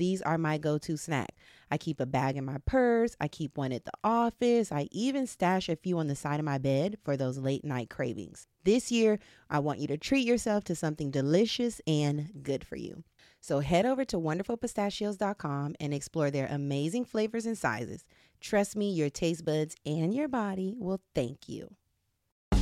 these are my go to snack. I keep a bag in my purse, I keep one at the office, I even stash a few on the side of my bed for those late night cravings. This year, I want you to treat yourself to something delicious and good for you. So head over to wonderfulpistachios.com and explore their amazing flavors and sizes. Trust me, your taste buds and your body will thank you.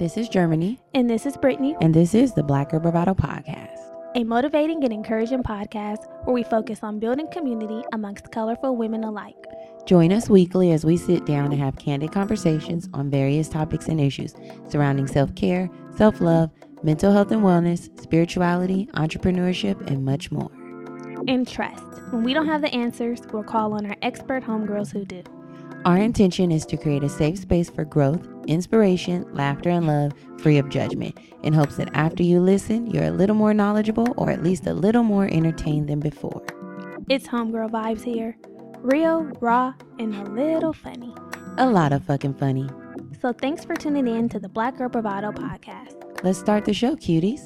This is Germani, And this is Brittany, and this is the Black Girl Bravado Podcast. a motivating and encouraging podcast where we focus on building community amongst colorful women alike. Join us weekly as we sit down and have candid conversations on various topics and issues surrounding self care, self love, mental health and wellness, spirituality, entrepreneurship, and much more. And trust, when we don't have the answers, we'll call on our expert homegirls who do. Our intention is to create a safe space for growth, inspiration, laughter, and love, free of judgment, in hopes that after you listen, you're a little more knowledgeable or at least a little more entertained than before. It's homegirl vibes here. Real, raw, and a little funny. A lot of fucking funny. So thanks for tuning in to the Black Girl Bravado podcast. Let's start the show, cuties.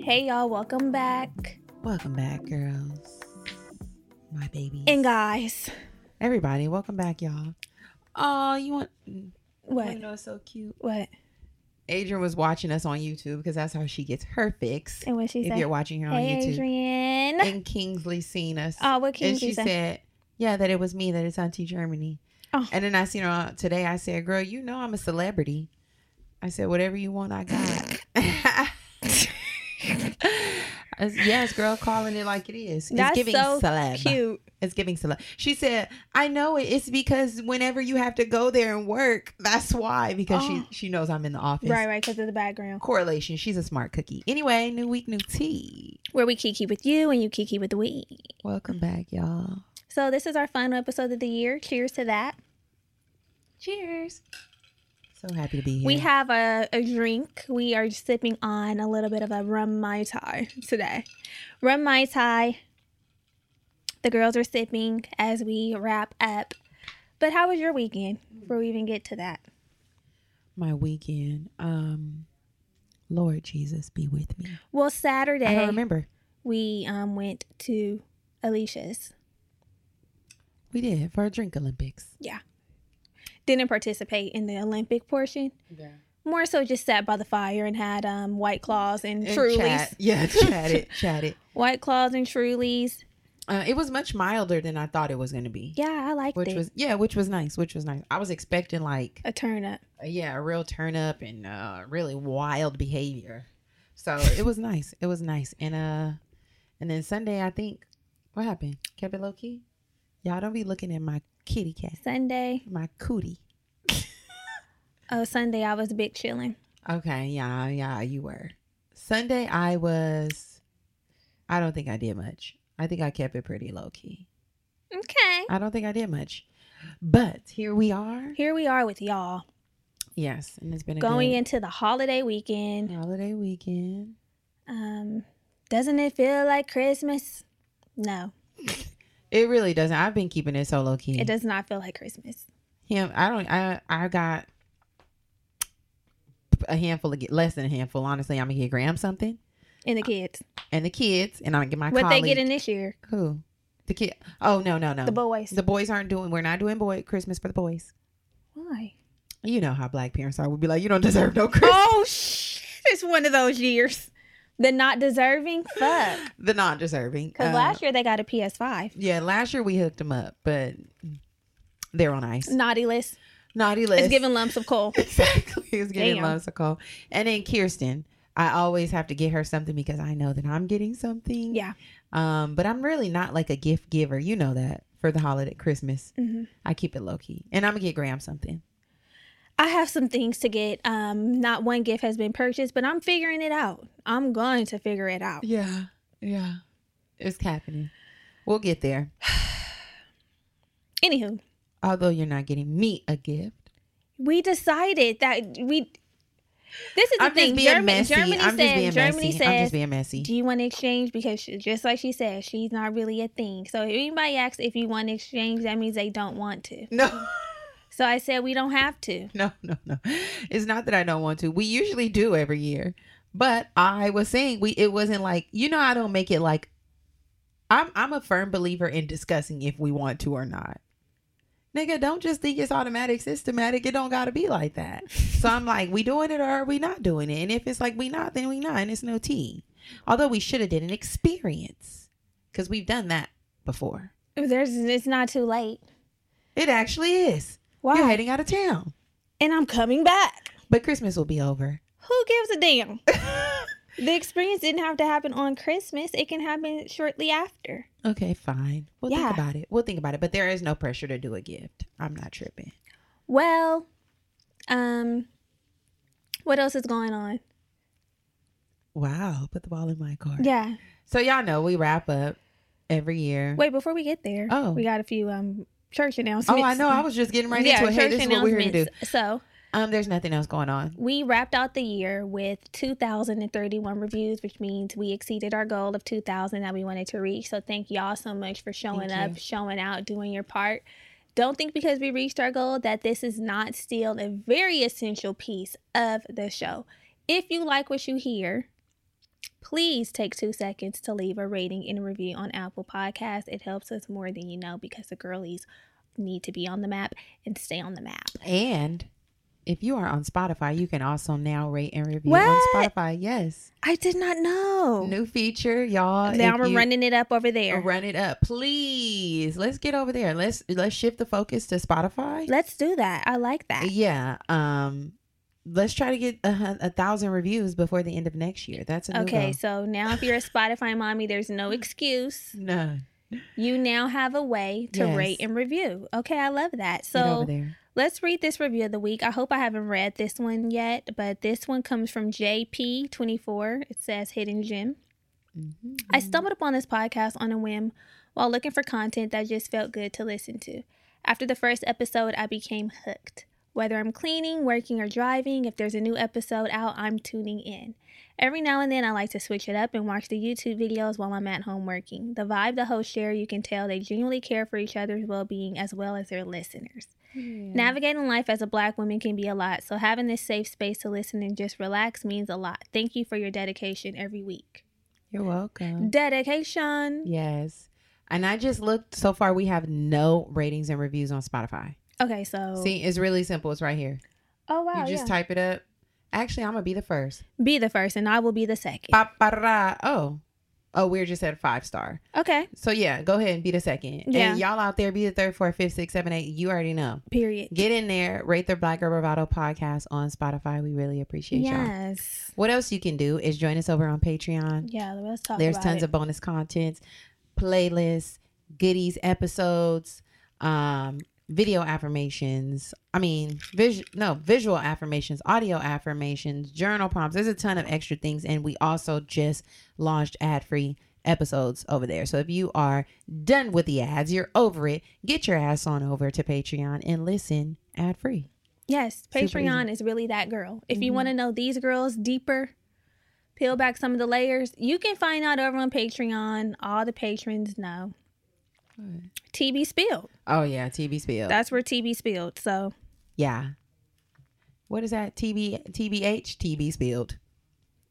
Hey y'all, welcome back. Welcome back, girls. My baby. And guys, Everybody, welcome back, y'all. Oh, you want? what? You know, it's so cute. What? Adrian was watching us on YouTube because that's how she gets her fix. And what she if said? you're watching her on Hey YouTube, Adrian. and Kingsley seen us, Oh, what and Kingsley she say? said, "Yeah, that it was me. That it's Auntie Germani." Oh. And then I seen her today. I said, "Girl, you know I'm a celebrity." I said, "Whatever you want, I got." I said, yes, girl, calling it like it is. It's That's giving so celeb. cute. It's giving celeb. She said, "I know it. It's because whenever you have to go there and work, that's why. Because Oh. she she knows I'm in the office. Right, right, because of the background. Correlation. She's a smart cookie. Anyway, new week, new tea. Where we kiki with you and you kiki with we. Welcome back, y'all. So this is our final episode of the year. Cheers to that. Cheers. So happy to be here. We have a, a drink. We are sipping on a little bit of a rum mai tai today. Rum mai tai. The girls are sipping as we wrap up. But how was your weekend before we even get to that? my weekend. Um, Lord Jesus, be with me. Well, I Saturday don't remember. we um went to Alicia's. We did for a drink Olympics. Didn't participate in the Olympic portion. Yeah. More so just sat by the fire and had um white claws and, And Trulies. chat. Yeah, chatted, chatted. White claws and Trulies. Uh, it was much milder than I thought it was going to be. Yeah, I liked it. Which it. was yeah, which was nice. Which was nice. I was expecting like a turn up. uh, yeah, a real turn up and uh, really wild behavior. So it was nice. It was nice. And uh, and then Sunday, I think what happened? Kept it low key. Y'all don't be looking at my kitty cat, Sunday. my cootie. Oh, Sunday I was big chilling. Okay, yeah, yeah, you were. Sunday, I was. I don't think I did much. I think I kept it pretty low key. Okay. I don't think I did much, but here we are. Here we are with y'all Yes, and it's been a going good into the holiday weekend. holiday weekend. Um, doesn't it feel like Christmas? No, It really doesn't. I've been keeping it so low key. it does not feel like Christmas. Him, I don't. I I got a handful of less than a handful. Honestly, I'm gonna get Graham something And the kids, and the kids, and I'm gonna get my what colleague. they getting this year? Who? The kid? Oh no no no. The boys. The boys aren't doing. We're not doing boy Christmas for the boys. Why? You know how black parents are. We'd be like, you don't deserve no Christmas. Oh, sh- it's one of those years. The not deserving. Fuck. The not deserving. Because last year they got a PS5. yeah, last year we hooked them up, but they're on ice. Naughty list. Naughty list. It's giving lumps of coal. exactly. It's giving Damn. loves a call. And then Kirsten, I always have to get her something because I know that I'm getting something. Yeah. Um, but I'm really not like a gift giver. You know that for the holiday Christmas. hmm I keep it low key. And I'm gonna get Graham something. I have some things to get. Um, not one gift has been purchased, but I'm figuring it out. I'm going to figure it out. Yeah. Yeah. It's happening. We'll get there. Anywho, Although you're not getting me a gift. we decided that we. This is the I'm thing. just being Germani, messy. Germani I'm said. just being Germani messy. I'm says. just being messy. Do you want to exchange? Because she, just like she said, she's not really a thing. So if anybody asks if you want to exchange, that means they don't want to. No. So I said we don't have to. No, no, no. It's not that I don't want to. We usually do every year. But I was saying we it wasn't like you know I don't make it like I'm I'm a firm believer in discussing if we want to or not. Nigga, don't just think it's automatic, systematic. It don't gotta be like that. So I'm like, we doing it or are we not doing it? And if it's like we not, then we not, and it's no tea. Although we should have did an experience. Because we've done that before. There's. It's not too late. It actually is. Why? You're heading out of town. And I'm coming back. But Christmas will be over. Who gives a damn? the experience didn't have to happen on Christmas. It can happen shortly after. Okay, fine. We'll Yeah. think about it. We'll think about it. But there is no pressure to do a gift. I'm not tripping. Well, um, what else is going on? Wow, put the ball in my court. Yeah. So y'all know we wrap up every year. Wait, before we get there, Oh. we got a few um church announcements. oh. I know. I was just getting right yeah, into it. Hey, this is what we're here to do. So Um, there's nothing else going on. we wrapped out the year with 2,031 reviews, which means we exceeded our goal of 2,000 that we wanted to reach. So thank y'all so much for showing Thank up, you. showing out, doing your part. Don't think because we reached our goal that this is not still a very essential piece of the show. If you like what you hear, please take two seconds to leave a rating and review on Apple Podcasts. It helps us more than you know because the girlies need to be on the map and stay on the map. And if you are on Spotify, you can also now rate and review What? on Spotify. Yes, I did not know. new feature, y'all. now we're running it up over there. Run it up, please. Let's get over there. Let's let's shift the focus to Spotify. Let's do that. I like that. Yeah. Um. Let's try to get a, a thousand reviews before the end of next year. That's a Okay, goal. so now if you're a Spotify mommy, there's no excuse. No. You now have a way to Yes. rate and review. Okay, I love that. So let's read this review of the week. I hope I haven't read this one yet, but this one comes from JP24. It says Hidden Gem. Mhm. I stumbled upon this podcast on a whim while looking for content that just felt good to listen to. After the first episode, I became hooked. Whether I'm cleaning, working, or driving, if there's a new episode out, I'm tuning in. Every now and then, I like to switch it up and watch the YouTube videos while I'm at home working. The vibe the hosts share, you can tell they genuinely care for each other's well being as well as their listeners. Navigating life as a black woman can be a lot, so having this safe space to listen and just relax means a lot. Thank you for your dedication every week. You're welcome. Dedication. Yes. And I just looked. So far, we have no ratings and reviews on Spotify. Okay, so See, it's really simple. It's right here. oh wow, you just yeah. type it up. Actually, I'm gonna be the first. be the first, and I will be the second. Ba-ba-da. Oh, oh, we're just at five star. Okay, So yeah, go ahead and be the second. Yeah. And y'all out there, be the third, fourth, fifth, sixth, seven, eight. You already know. period. Get in there. Rate the Black Girl Bravado podcast on Spotify. We really appreciate y'all. Yes. What else you can do is join us over on Patreon. Yeah, let's talk. There's tons it. of bonus contents, playlists, goodies, episodes, um, video affirmations, I mean, vis- no, visual affirmations, audio affirmations, journal prompts. There's a ton of extra things. And we also just launched ad free episodes over there. So if you are done with the ads, you're over it, get your ass on over to Patreon and listen ad free. Yes, Patreon is really that girl. If you mm-hmm. want to know these girls deeper, peel back some of the layers, you can find out over on Patreon. All the patrons know. TB spilled. Oh, yeah. TB spilled. That's where TB spilled. So yeah. What is that? TB, TBH? TB spilled.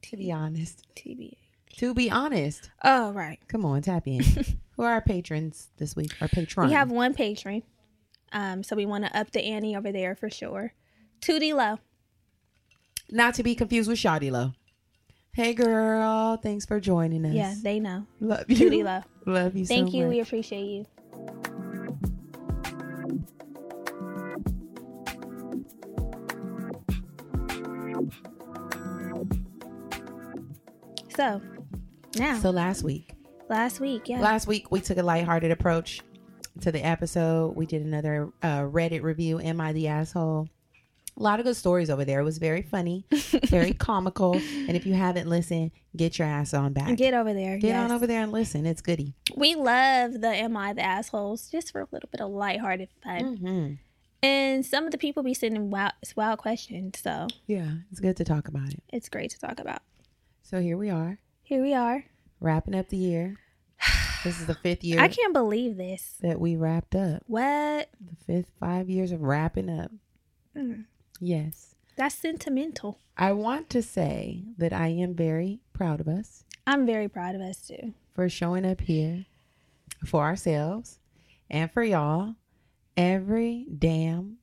To be honest. TB. To be honest. Oh right. Come on, tap in. Who are our patrons this week? Our patron. We have one patron. Um, so we want to up the ante over there for sure. 2D low. Not to be confused with Shoddy Low. Hey girl, thanks for joining us. Yeah, they know. love you. 2D low. Love you Thank so you. much. We appreciate you. So now, So last week, last week, yeah. last week we took a lighthearted approach to the episode. We did another uh, Reddit review. Am I the asshole? A lot of good stories over there. It was very funny, very comical. And if you haven't listened, get your ass on back. Get over there. Get yes. on over there and listen. It's goody. We love the Am I the Assholes just for a little bit of lighthearted fun. hmm And some of the people be sending wild, wild questions. So Yeah, it's good to talk about it. it's great to talk about. So here we are, Here we are. wrapping up the year. This is the fifth year I can't believe this. that we wrapped up. What? The fifth five years of wrapping up. Mm. Yes. That's sentimental. I want to say that I am very proud of us I'm very proud of us too. for showing up here for ourselves and for y'all every damn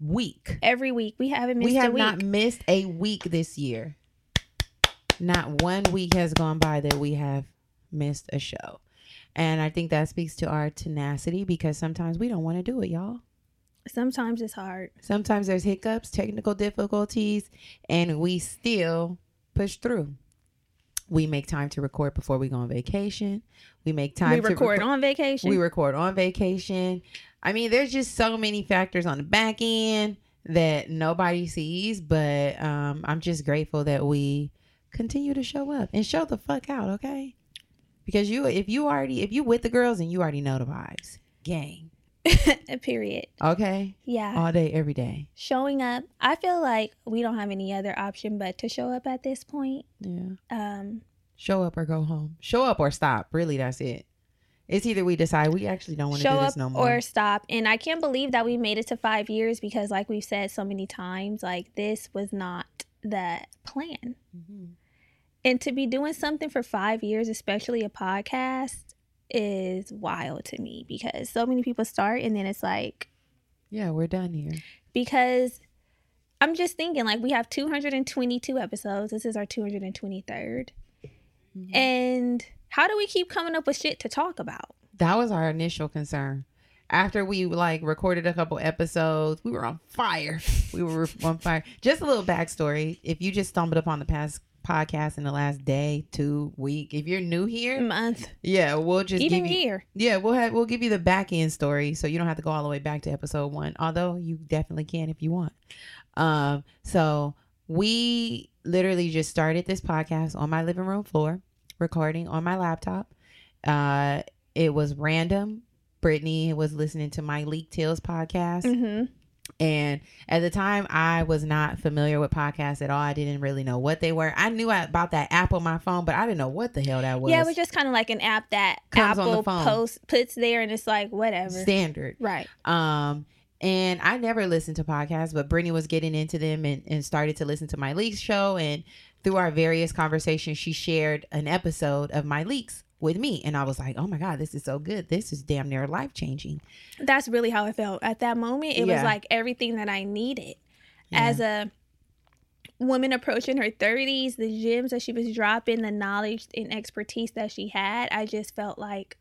week. Every week we haven't missed we have not missed a week this year. Not one week has gone by that we have missed a show. And I think that speaks to our tenacity because sometimes we don't want to do it, y'all. Sometimes it's hard. Sometimes there's hiccups, technical difficulties, and we still push through. We make time to record before we go on vacation. We make time we to record reco- on vacation. we record on vacation. I mean, there's just so many factors on the back end that nobody sees, but um, I'm just grateful that we continue to show up and show the fuck out, okay? Because you, if you already, if you with the girls and you already know the vibes, gang, Period. okay, Yeah. all day, every day, Showing up. I feel like we don't have any other option but to show up at this point. yeah. Um, Show up or go home. Show up or stop. Really, that's it. It's either we decide we actually don't want to do this no more. or stop. And I can't believe that we made it to five years because, like we've said so many times, like this was not the plan. Mhm. And to be doing something for five years, especially a podcast, is wild to me because so many people start and then it's like, Yeah, we're done here. because I'm just thinking like we have 222 episodes. This is our 223rd. Mm-hmm. And how do we keep coming up with shit to talk about? That was our initial concern. After we like recorded a couple episodes, we were on fire. We were on fire. Just a little backstory. If you just stumbled upon the past podcast in the last day, two week, if you're new here, Month, yeah, we'll just even give you, year. Yeah, we'll have we'll give you the back end story, so you don't have to go all the way back to episode one. Although you definitely can if you want. Um, so we literally just started this podcast on my living room floor, recording on my laptop. Uh, it was random. Brittany was listening to Myleik Teele's podcast. hmm And at the time, I was not familiar with podcasts at all. I didn't really know what they were. I knew about that app on my phone, but I didn't know what the hell that was. Yeah, it was just kind of like an app that Comes Apple phone. posts puts there, and it's like whatever. standard. right. Um, and I never listened to podcasts, but Brittany was getting into them and, and started to listen to Myleik's show. And through our various conversations, she shared an episode of my leaks with me. And I was like, oh my God, this is so good. This is damn near life changing. That's really how I felt at that moment. It Yeah. was like everything that I needed as a woman approaching her 30s, the gems that she was dropping, the knowledge and expertise that she had. I just felt like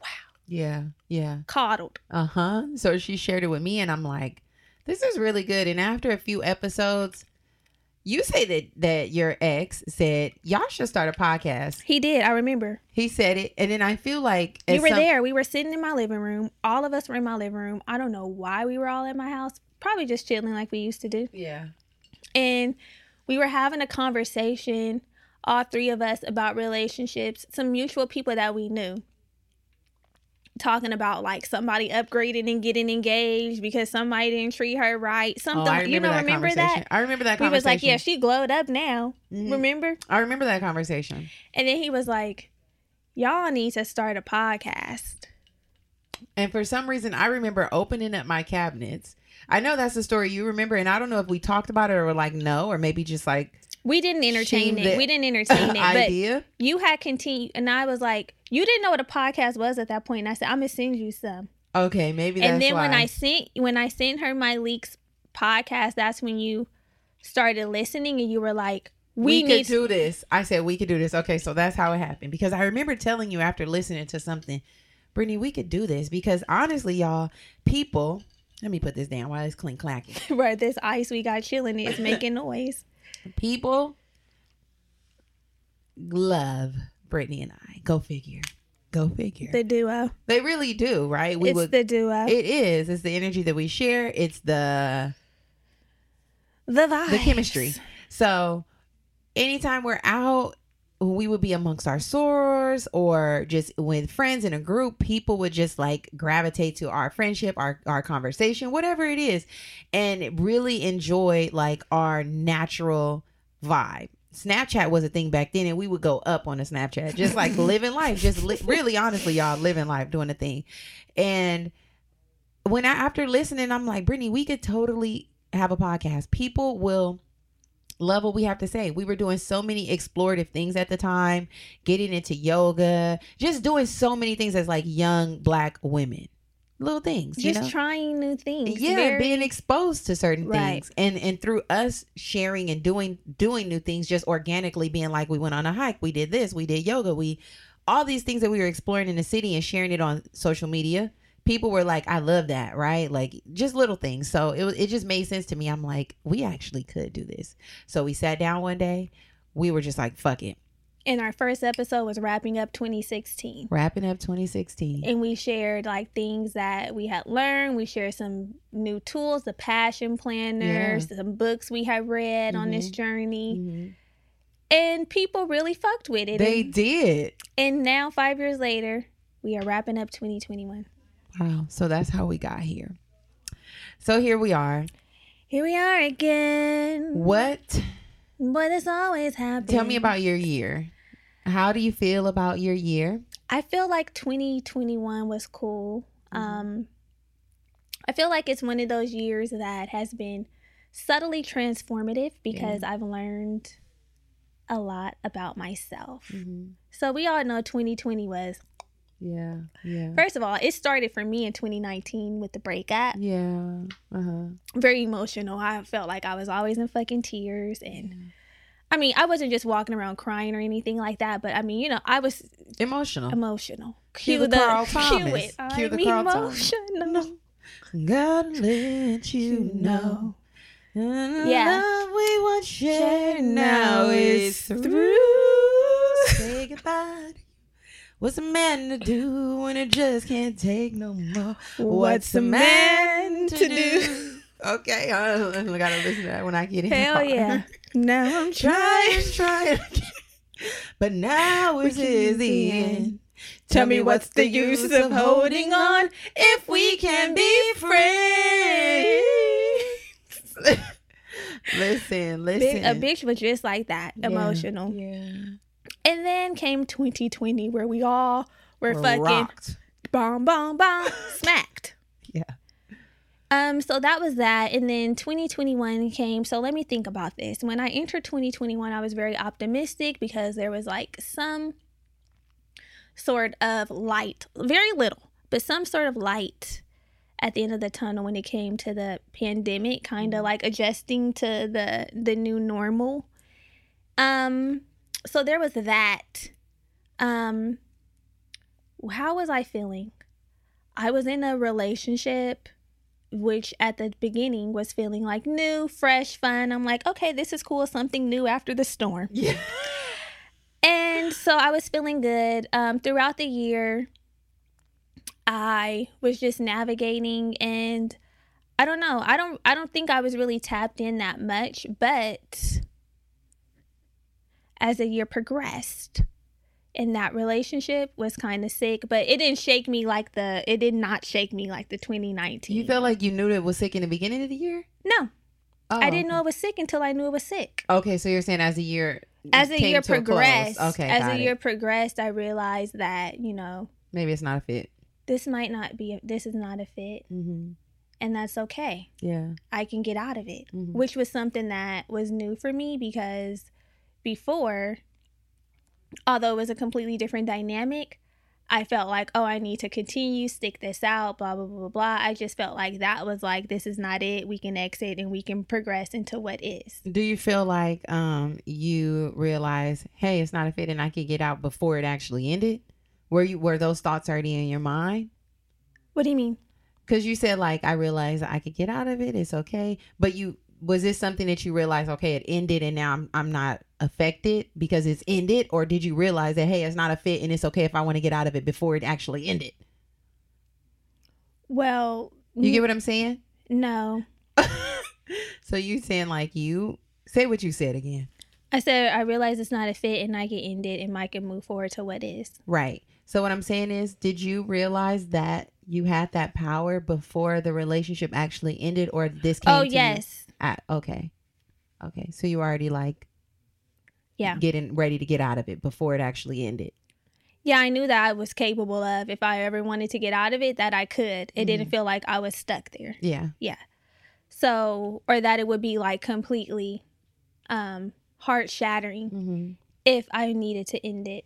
wow. Yeah. Yeah. coddled. Uh huh. So she shared it with me, and I'm like, this is really good. And after a few episodes, you say that that your ex said y'all should start a podcast. He did. I remember. He said it, and then I feel like We were some- there. We were sitting in my living room. All of us were in my living room. I don't know why we were all in my house. probably just chilling like we used to do. Yeah. And we were having a conversation, all three of us, about relationships, some mutual people that we knew. Talking about like somebody upgrading and getting engaged because somebody didn't treat her right. Something Oh, you know, that remember that? I remember that We conversation. was like, Yeah, she glowed up now. Mhm. Remember? I remember that conversation. And then he was like, Y'all need to start a podcast. And for some reason, I remember opening up my cabinets. I know that's the story you remember, and I don't know if we talked about it or were like no, or maybe just like We didn't entertain it. We didn't entertain it. But idea. you had continued and I was like, You didn't know what a podcast was at that point. And I said, I'm gonna send you some. Okay, maybe that's and then when. I sent when I sent her Myleik's podcast, that's when you started listening and you were like, we, "We, need could do this. I said we could do this. Okay, so that's how it happened because I remember telling you after listening to something, Brittany, we could do this because honestly, y'all, people. Let me put this down while it's clink clacking. right this ice we got chilling is making noise." People love Brittany and I. Go figure. Go figure. The duo. Uh, they really do, right? We it's would. the duo. it is. It's the energy that we share. It's the the vibe. the chemistry. So anytime we're out, we would be amongst our sorors or just with friends in a group, people would just like gravitate to our friendship, our our conversation, whatever it is, and really enjoy like our natural vibe. Snapchat was a thing back then, and we would go up on a Snapchat, just like living life, just li- really honestly, y'all living life, doing a thing. And when I after listening, I'm like, Brittany, we could totally have a podcast. People will love what we have to say. We were doing so many explorative things at the time, getting into yoga, just doing so many things as like young black women. Little things, you Just know? trying new things. yeah, Very- being exposed to certain Right. things. And and through us sharing and doing doing new things just organically being like we went on a hike, we did this, we did yoga, we all these things that we were exploring in the city and sharing it on social media. People were like, "I love that," right? Like just little things. So it it just made sense to me. I'm like, we actually could do this. So we sat down one day. We were just like, "Fuck it." and our first episode was wrapping up 2016. Wrapping up 2016. and we shared like things that we had learned. We shared some new tools, the passion planners, some books we had read on this Mhm. journey, Mhm. and people really fucked with it. They and, did. and now, five years later, we are wrapping up 2021. Wow. So that's how we got here. So here we are. Here we are again. What? But it's always happening. Tell me about your year. How do you feel about your year? I feel like 2021 was cool. Mm-hmm. Um, I feel like it's one of those years that has been subtly transformative because I've learned a lot about myself. So we all know 2020 was Yeah. Yeah. first of all, it started for me in 2019 with the breakup. Yeah. Uh huh. Very emotional. I felt like I was always in fucking tears and I mean, I wasn't just walking around crying or anything like that, but I mean, you know, I was Emotional. emotional. Cue the Carl cue it. Cue I'm the Carl Thomas. emotional. Gotta let you know. Yeah. Love we shared Shared now is through. Say goodbye. To. What's a man to do when it just can't take no more? What's a man to do? Okay, I, gotta listen to that when I get in. Hell yeah. Now I'm trying, trying. but now is is the end. Tell me what's the use of holding on if we can be friends? listen, listen. Big, a bitch was just like that, Yeah, emotional. Yeah. And then came 2020 where we all were We're fucking rocked. bomb, bomb, bomb, smacked. Yeah. Um, so that was that. And then 2021 came. So let me think about this. When I entered 2021, I was very optimistic because there was like some sort of light, very little, but some sort of light at the end of the tunnel when it came to the pandemic, kind of like adjusting to the the new normal. Um, so there was that. Um, how was I feeling? I was in a relationship which at the beginning was feeling like new, fresh, fun. I'm like, okay, this is cool, something new after the storm. Yeah. And so I was feeling good. Um, throughout the year, I was just navigating and I don't know. I don't I don't think I was really tapped in that much, but as the year progressed and that relationship was kind of sick, but it didn't shake me like the it did not shake me like the 2019. You felt like you knew that it was sick in the beginning of the year? No. Oh, I didn't okay. know it was sick until I knew it was sick. Okay, so you're saying as the year As the year to a close. progressed, okay, as the it. year progressed, I realized that, you know, maybe it's not a fit. this might not be a, this is not a fit Mm-hmm. and that's okay. Yeah. I can get out of it, Mhm. which was something that was new for me because before, although it was a completely different dynamic, I felt like, oh, I need to continue, stick this out, blah, blah, blah, blah, blah. I just felt like that was like, this is not it. We can exit and we can progress into what is. Do you feel like um you realize, hey, it's not a fit, and I could get out before it actually ended? Were you were those thoughts already in your mind? What do you mean? Because you said like I realized I could get out of it. It's okay. But you was this something that you realized? Okay, it ended, and now I'm I'm not affected because it's ended, or did you realize that hey, it's not a fit, and it's okay if I want to get out of it before it actually ended? Well, You get what I'm saying? no. so you saying like you say what you said again? I said, I realize it's not a fit and I can ended and I can move forward to what is. Right. So what I'm saying is, did you realize that you had that power before the relationship actually ended, or this came? Oh, yes. at- okay. Okay. So you already like Yeah. getting ready to get out of it before it actually ended. Yeah, I knew that I was capable of if I ever wanted to get out of it that I could. It didn't feel like I was stuck there. Yeah. Yeah. So, or that it would be like completely um heart shattering Mm-hmm. if I needed to end it.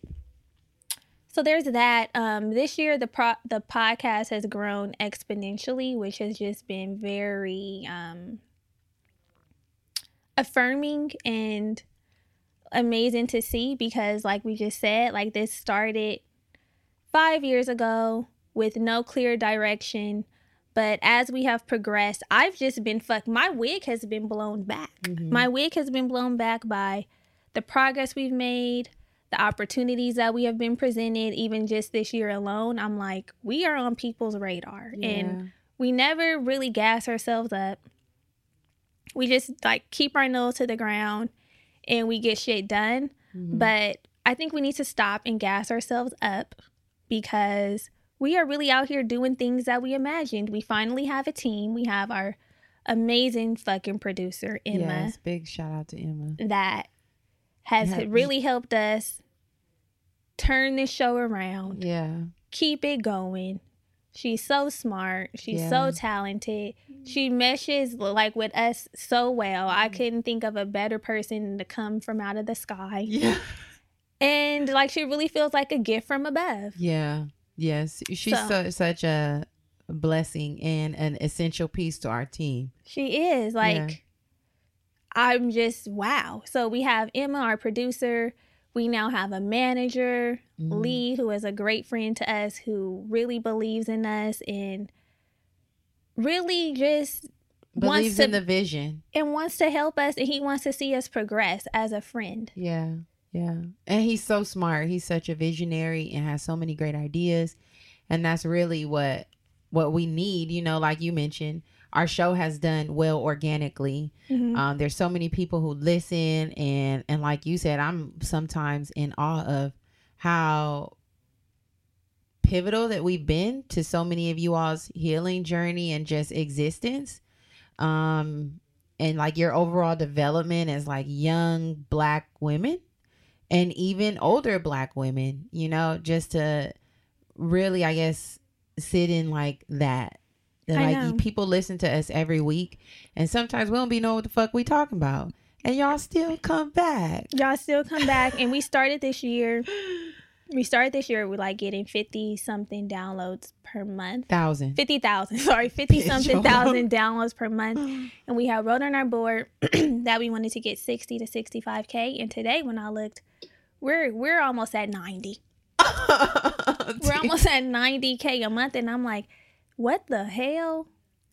So there's that. Um this year the pro- the podcast has grown exponentially, which has just been very um affirming and amazing to see because like we just said, like this started 5 years ago with no clear direction. But as we have progressed, I've just been fucked. My wig has been blown back. Mm-hmm. My wig has been blown back by the progress we've made, the opportunities that we have been presented, even just this year alone. I'm like, we are on people's radar. And we never really gas ourselves up. We just like keep our nose to the ground and we get shit done. Mm-hmm. But I think we need to stop and gas ourselves up because we are really out here doing things that we imagined. We finally have a team. We have our amazing fucking producer, Emma, Yes. Big shout out to Emma. that has really helped us turn this show around, Yeah. keep it going. She's so smart. She's Yeah. so talented. Mm-hmm. She meshes like with us so well. I mm-hmm. couldn't think of a better person to come from out of the sky. Yeah. And like she really feels like a gift from above. Yeah. Yes. She's So- so, such a blessing and an essential piece to our team. She is like I'm just wow. So we have Emma, our producer. We now have a manager, Mhm. Lee, who is a great friend to us, who really believes in us and really just wants Believes to in the vision. and wants to help us and he wants to see us progress as a friend. Yeah. Yeah. And he's so smart. He's such a visionary and has so many great ideas. And that's really what what we need, you know, like you mentioned. Our show has done well organically. Mhm. Um, there's so many people who listen and and like you said, I'm sometimes in awe of how pivotal that we've been to so many of you all's healing journey and just existence. Um and like your overall development as like young black women and even older black women, you know, just to really I guess sit in like that. That I like know. people listen to us every week and sometimes we don't be know what the fuck we talking about. And y'all still come back. Y'all still come back and we started this year. We started this year with like getting 50 something downloads per month. Thousand. 50,000, sorry, 50 something thousand downloads per month. And we had wrote on our board that we wanted to get 60 to 65K. And today when I looked, we're we're almost at 90. We're almost at 90K a month. And I'm like, what the hell?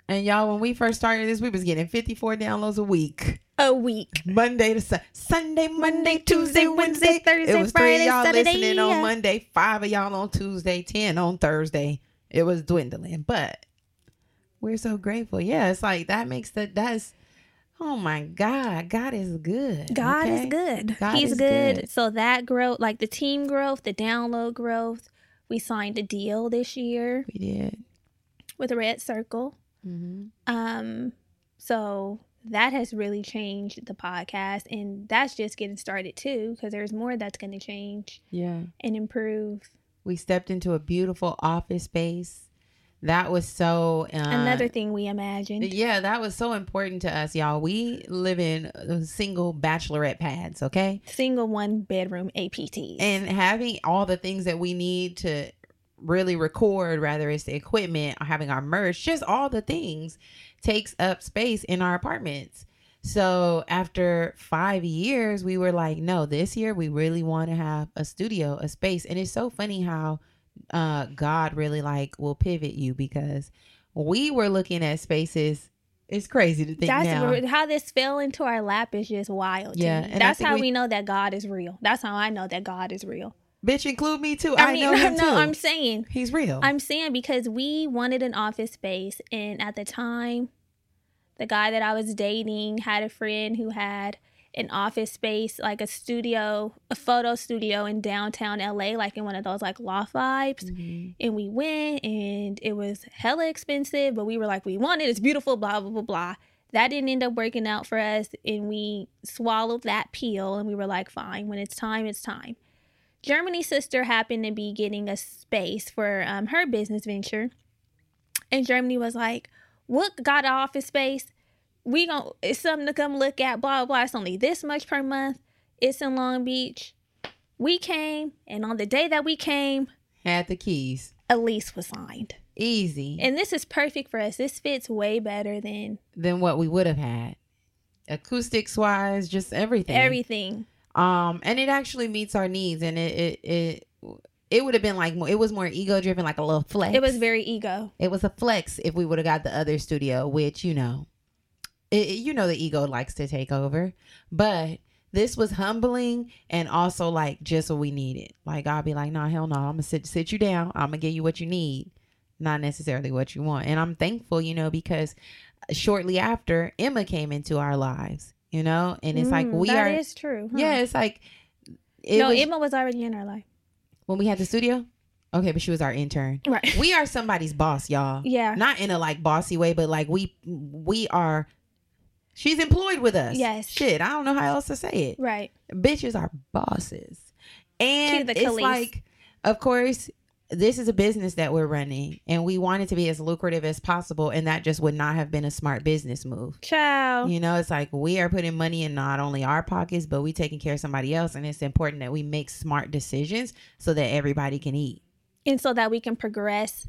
and y'all, when we first started this, we was getting 54 downloads a week. A week. Monday to Su- Sunday, Monday, Tuesday, Wednesday. Thursday, it was three of Friday, y'all Saturday, listening yeah. on Monday, five of y'all on Tuesday, ten on Thursday. It was dwindling, but We're so grateful. Yeah, it's like that makes the that's oh my God. God is good. God okay? is good. God He's is good. good. So that growth, like the team growth, the download growth, we signed a deal this year We did. With a RedCircle. Mm-hmm. Um, so that has really changed the podcast, and that's just getting started too, because there's more that's going to change Yeah. and improve. We stepped into a beautiful office space. That was so uh, Another thing we imagined. Yeah, that was so important to us, y'all. We live in single bachelorette pads, okay? Single one bedroom APT. And having all the things that we need to really record, rather it's the equipment or having our merch, just all the things takes up space in our apartments. So after five years, we were like, no, this year we really want to have a studio, a space. And it's so funny how uh God really like will pivot you because we were looking at spaces. It's crazy to think That's now. how this fell into our lap is just wild. Yeah, that's how we- we, know that God is real. That's how I know that God is real. Bitch, include me too. I, I, mean, know him no, too. I'm saying, He's real. I'm saying because we wanted an office space, and at the time, the guy that I was dating had a friend who had an office space, like a studio, a photo studio in downtown LA, like in one of those like loft vibes. Mhm. And we went, and it was hella expensive, but we were like, we want it. It's beautiful. Blah blah blah blah. That didn't end up working out for us, and we swallowed that pill, and we were like, fine. When it's time, it's time. Germani's sister happened to be getting a space for um, her business venture, and Germany was like, "What got an office space? We gon' it's something to come look at. Blah blah. It's only this much per month. It's in Long Beach. We came, and on the day that we came, Had the keys. a lease was signed. Easy. And this is perfect for us. This fits way better than than what we would have had. Acoustics wise, just everything. everything. Um, and it actually meets our needs, and it it it, it would have been like more, it was more ego driven, like a little flex. It was very ego. it was a flex if we would have got the other studio, which you know, it, it- you know the ego likes to take over, but. This was humbling and also like just what we needed. Like I'll be like, nah, hell no, I'm gonna sit sit you down. I'm gonna give you what you need, not necessarily what you want. And I'm thankful, you know, because shortly after Emma came into our lives, you know, and it's like Mm, we that are is true. huh? yeah, it's like it no, was Emma was already in our life. when we had the studio. Okay, but she was our intern. Right. We are somebody's boss, y'all. Yeah. Not in a like bossy way, but like we we are she's employed with us. Yes. Shit, I don't know how else to say it. Right. Bitches are bosses. And the it's like of course this is a business that we're running and we want it to be as lucrative as possible and that just would not have been a smart business move. Ciao. You know, it's like we are putting money in not only our pockets, but we taking care of somebody else. And it's important that we make smart decisions so that everybody can eat And so that we can progress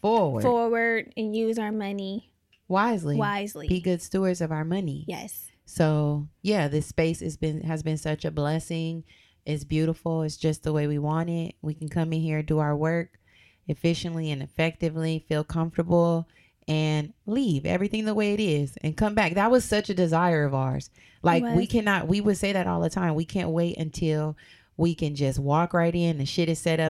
forward, forward and use our money wisely. wisely. Be good stewards of our money. yes. So yeah, this space has been has been such a blessing. It's beautiful. It's just the way we want it. We can come in here, do our work efficiently and effectively, feel comfortable, and leave everything the way it is and come back. That was such a desire of ours. Like we cannot we would say that all the time. We can't wait until we can just walk right in and shit is set up.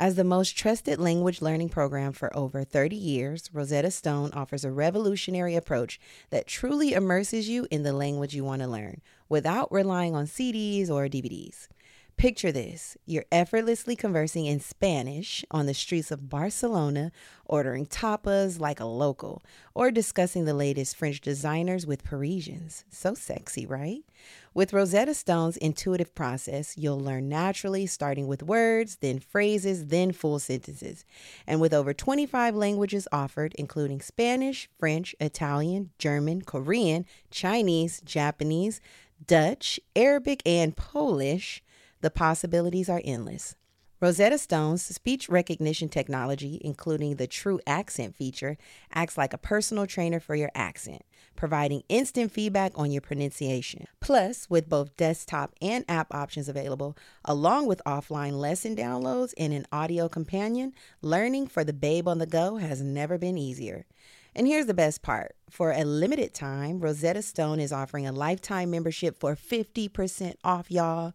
As the most trusted language learning program for over 30 years, Rosetta Stone offers a revolutionary approach that truly immerses you in the language you want to learn without relying on CDs or DVDs. Picture this you're effortlessly conversing in Spanish on the streets of Barcelona, ordering tapas like a local, or discussing the latest French designers with Parisians. So sexy, right? With Rosetta Stone's intuitive process, you'll learn naturally, starting with words, then phrases, then full sentences. And with over 25 languages offered, including Spanish, French, Italian, German, Korean, Chinese, Japanese, Dutch, Arabic, and Polish, the possibilities are endless. Rosetta Stone's speech recognition technology, including the True Accent feature, acts like a personal trainer for your accent, providing instant feedback on your pronunciation. Plus, with both desktop and app options available, along with offline lesson downloads and an audio companion, learning for the babe on the go has never been easier. And here's the best part for a limited time, Rosetta Stone is offering a lifetime membership for 50% off, y'all.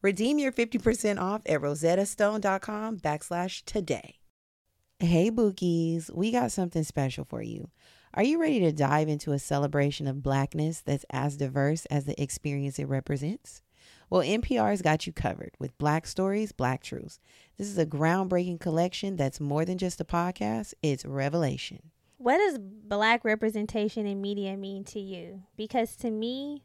Redeem your 50% off at rosettastone.com backslash today. Hey, Bookies, we got something special for you. Are you ready to dive into a celebration of blackness that's as diverse as the experience it represents? Well, NPR's got you covered with Black Stories, Black Truths. This is a groundbreaking collection that's more than just a podcast, it's revelation. What does black representation in media mean to you? Because to me,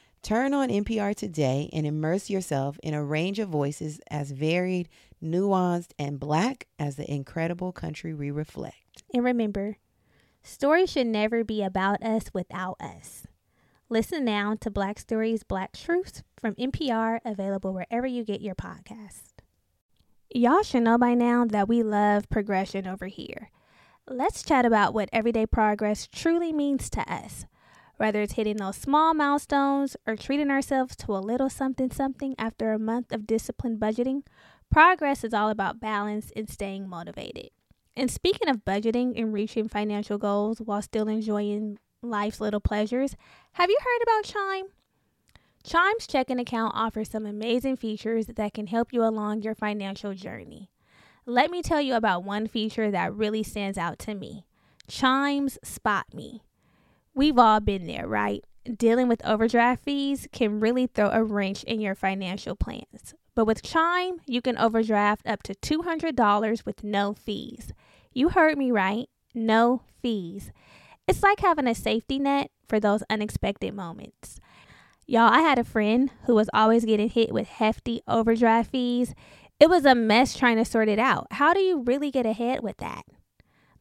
Turn on NPR today and immerse yourself in a range of voices as varied, nuanced, and black as the incredible country we reflect. And remember, stories should never be about us without us. Listen now to Black Stories, Black Truths from NPR, available wherever you get your podcast. Y'all should know by now that we love progression over here. Let's chat about what everyday progress truly means to us whether it's hitting those small milestones or treating ourselves to a little something something after a month of disciplined budgeting, progress is all about balance and staying motivated. And speaking of budgeting and reaching financial goals while still enjoying life's little pleasures, have you heard about Chime? Chime's checking account offers some amazing features that can help you along your financial journey. Let me tell you about one feature that really stands out to me Chime's Spot Me. We've all been there, right? Dealing with overdraft fees can really throw a wrench in your financial plans. But with Chime, you can overdraft up to $200 with no fees. You heard me right. No fees. It's like having a safety net for those unexpected moments. Y'all, I had a friend who was always getting hit with hefty overdraft fees. It was a mess trying to sort it out. How do you really get ahead with that?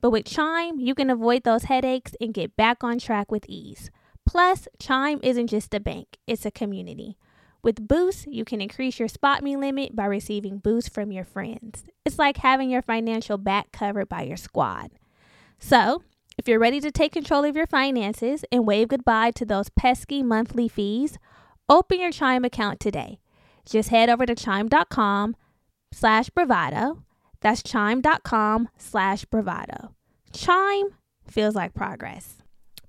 But with Chime, you can avoid those headaches and get back on track with ease. Plus, Chime isn't just a bank, it's a community. With Boost, you can increase your spot me limit by receiving boosts from your friends. It's like having your financial back covered by your squad. So, if you're ready to take control of your finances and wave goodbye to those pesky monthly fees, open your Chime account today. Just head over to chime.com slash bravado that's chime.com slash bravado. Chime feels like progress.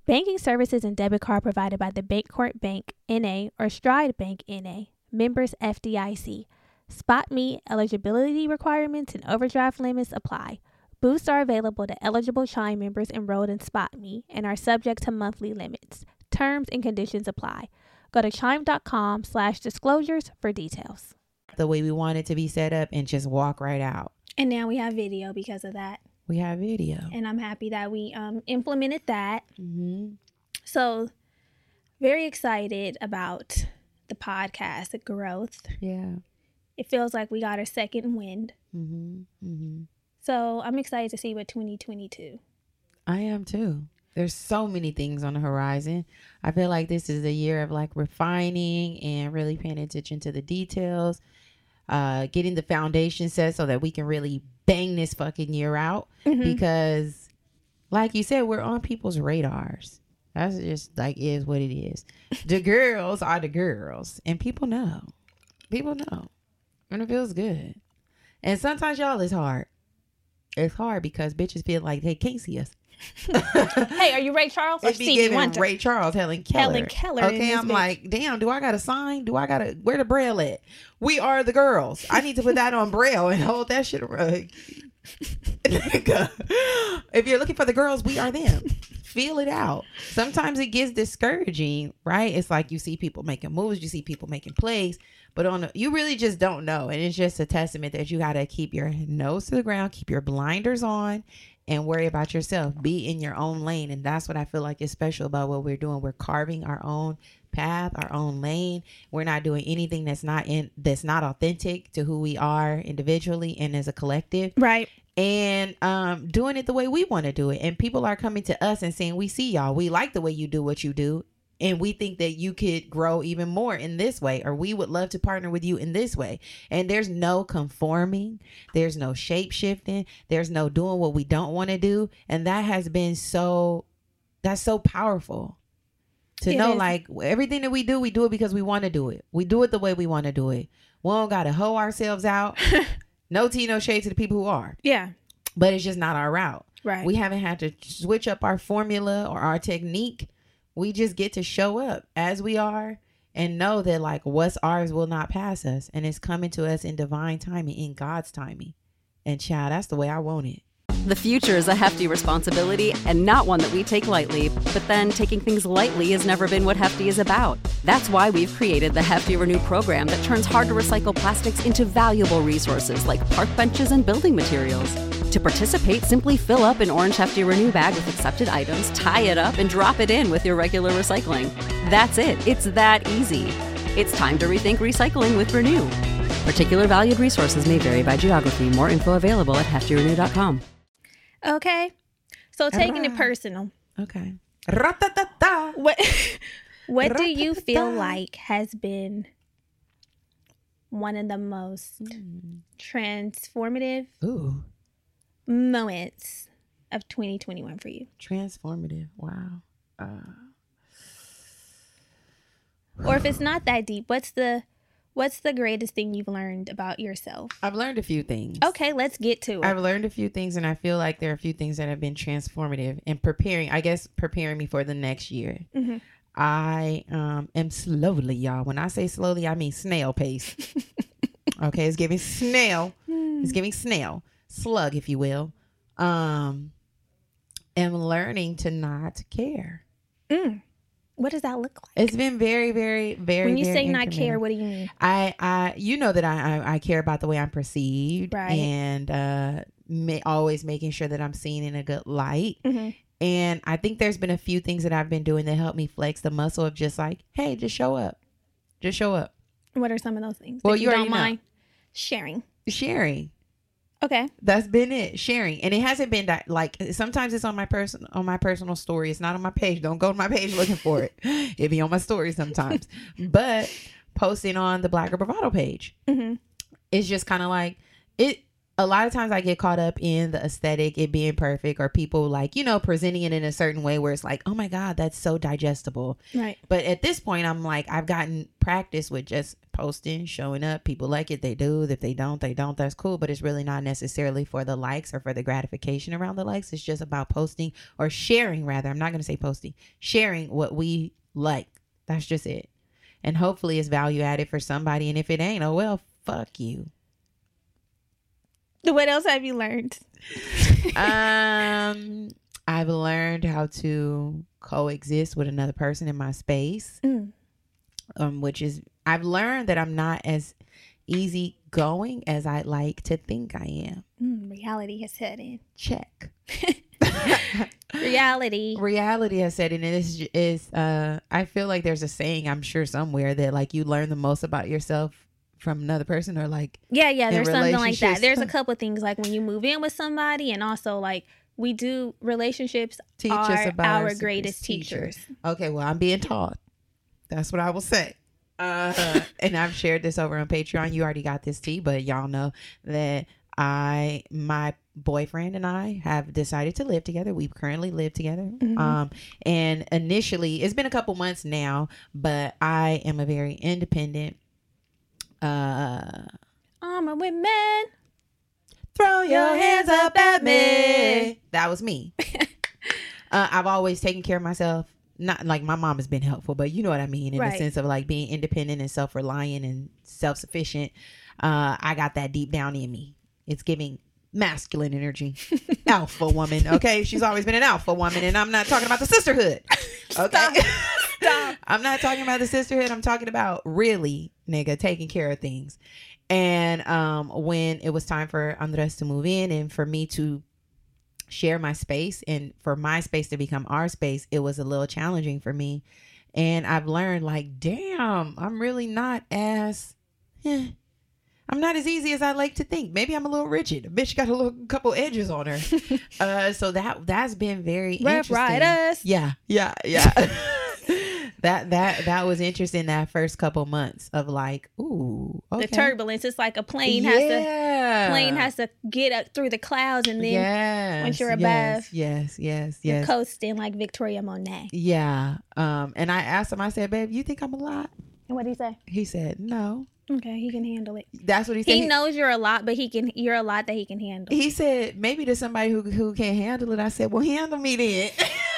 Banking services and debit card provided by the Bancorp Bank NA or Stride Bank NA, members FDIC. Spot me eligibility requirements and overdraft limits apply. Boosts are available to eligible Chime members enrolled in Spot Me and are subject to monthly limits. Terms and conditions apply. Go to chime.com slash disclosures for details. The way we want it to be set up and just walk right out. And now we have video because of that. We have video. And I'm happy that we um, implemented that. Mm-hmm. So, very excited about the podcast, the growth. Yeah. It feels like we got our second wind. Mm-hmm. Mm-hmm. So, I'm excited to see what 2022. I am too. There's so many things on the horizon. I feel like this is a year of like refining and really paying attention to the details, uh, getting the foundation set so that we can really bang this fucking year out. Mhm. Because, like you said, we're on people's radars. That's just like is what it is. The girls are the girls, and people know. People know, and it feels good. And sometimes y'all it's hard. It's hard because bitches feel like they can't see us. Hey, are you Ray Charles or It be giving Wonder? Ray Charles, Helen Keller. Helen Keller Okay, I'm bitch. like, damn. Do I got to sign? Do I got to where the braille at? We are the girls. I need to put that on braille and hold that shit. around. if you're looking for the girls, we are them. Feel it out. Sometimes it gets discouraging, right? It's like you see people making moves, you see people making plays, but on a, you really just don't know. And it's just a testament that you got to keep your nose to the ground, keep your blinders on, and worry about yourself. Be in your own lane. And that's what I feel like is special about what we're doing. We're carving our own path, our own lane. We're not doing anything that's not in that's not authentic to who we are individually and as a collective Right. and um doing it the way we want to do it. And people are coming to us and saying, "We see y'all. We like the way you do what you do." And we think that you could grow even more in this way, or we would love to partner with you in this way. And there's no conforming, there's no shape shifting, there's no doing what we don't want to do. And that has been so, that's so powerful to It know is. like everything that we do, we do it because we want to do it. We do it the way we want to do it. We don't got to hoe ourselves out. no tea, no shade to the people who are Yeah. but it's just not our route. Right. We haven't had to switch up our formula or our technique. We just get to show up as we are and know that like what's ours will not pass us and it's coming to us in divine timing, in God's timing. And child, that's the way I want it. The future is a hefty responsibility and not one that we take lightly, but then taking things lightly has never been what Hefty is about. That's why we've created the Hefty Renew program that turns hard to recycle plastics into valuable resources like park benches and building materials. To participate, simply fill up an orange Hefty Renew bag with accepted items, tie it up, and drop it in with your regular recycling. That's it. It's that easy. It's time to rethink recycling with Renew. Particular valued resources may vary by geography. More info available at heftyrenew.com. okay. So taking it personal. Okay. Ra-ta-ta-ta. What what do you feel like has been one of the most Hmm. transformative Ooh, moments of 2021 for you? transformative. Wow. Uh, Or if it's not that deep, what's the what's the greatest thing you've learned about yourself? I've learned a few things. Okay, let's get to it. I've learned a few things, and I feel like there are a few things that have been transformative and preparing. I guess preparing me for the next year. Mhm. I um am slowly, y'all. When I say slowly, I mean snail pace. okay, it's giving snail. It's giving snail slug, if you will. Um, am learning to not care. Mm. What does that look like? It's been very, very, very. when you very say not care, what do you mean? I, I, you know that I, I, I care about the way I'm perceived, Right. And uh, ma- always making sure that I'm seen in a good light. Mhm. And I think there's been a few things that I've been doing that help me flex the muscle of just like, hey, just show up, just show up, What are some of those things? Well, you you already don't mind sharing. sharing. Okay. That's been it, sharing, and it hasn't been that like sometimes it's on my person on my personal story. It's not on my page. Don't go to my page looking for it. It be on my story sometimes, but posting on the Black Girl Bravado page. Mhm. it's just kind of like it a lot of times I get caught up in the aesthetic, it being perfect, or people like, you know, presenting it in a certain way where it's like, oh my God, that's so digestible. Right. But at this point, I'm like, I've gotten practice with just posting, showing up. People like it, they do. If they don't, they don't. That's cool. But it's really not necessarily for the likes or for the gratification around the likes. It's just about posting or sharing, rather. I'm not going to say posting, sharing what we like. That's just it. And hopefully it's value added for somebody. And if it ain't, oh well, fuck you. What else have you learned? um, I've learned how to coexist with another person in my space. Mm. Um, which is I've learned that I'm not as easy going as I like to think I am. Mm, reality has set in. Check. Reality. Reality has set in, and this is, is uh, I feel like there's a saying I'm sure somewhere that like you learn the most about yourself from another person, or like Yeah, yeah, there's something like that. There's a couple things like when you move in with somebody, and also like we do relationships teach are us about our secrets, greatest teacher. teachers. Okay, well, I'm being taught. That's what I will say. Uh, and I've shared this over on Patreon. You already got this tea, but y'all know that I, my boyfriend and I have decided to live together. We currently live together. Mhm. Um, and initially, it's been a couple months now, but I am a very independent. Uh, I'm a woman. throw your hands up at me. That was me. uh, I've always taken care of myself. Not like my mom has been helpful, but you know what I mean in Right. the sense of like being independent and self reliant and self sufficient. Uh, I got that deep down in me. It's giving masculine energy, alpha woman. Okay, she's always been an alpha woman, and I'm not talking about the sisterhood. Okay, Stop. I'm not talking about the sisterhood. I'm talking about really, nigga, taking care of things. And um, when it was time for Andres to move in and for me to share my space and for my space to become our space, it was a little challenging for me. And I've learned, like, damn, I'm really not as, eh, I'm not as easy as I like to think. Maybe I'm a little rigid. A bitch got a little couple edges on her. uh, so that that's been very Rough interesting. Riders. Yeah, yeah, yeah. that that that was interesting. That first couple months of like, ooh, okay. The turbulence. It's like a plane has to plane has to get up through the clouds, and then yes, once you're yes, above, yes, yes, you're yes. coasting like Victoria Monet. yeah. Um, and I asked him. I said, "Babe, you think I'm a lot?" And what did he say? He said, "No." Okay, he can handle it. That's what he said. He knows you're a lot, but he can. You're a lot that he can handle. He said, "Maybe to somebody who who can't handle it." I said, "Well, handle me then."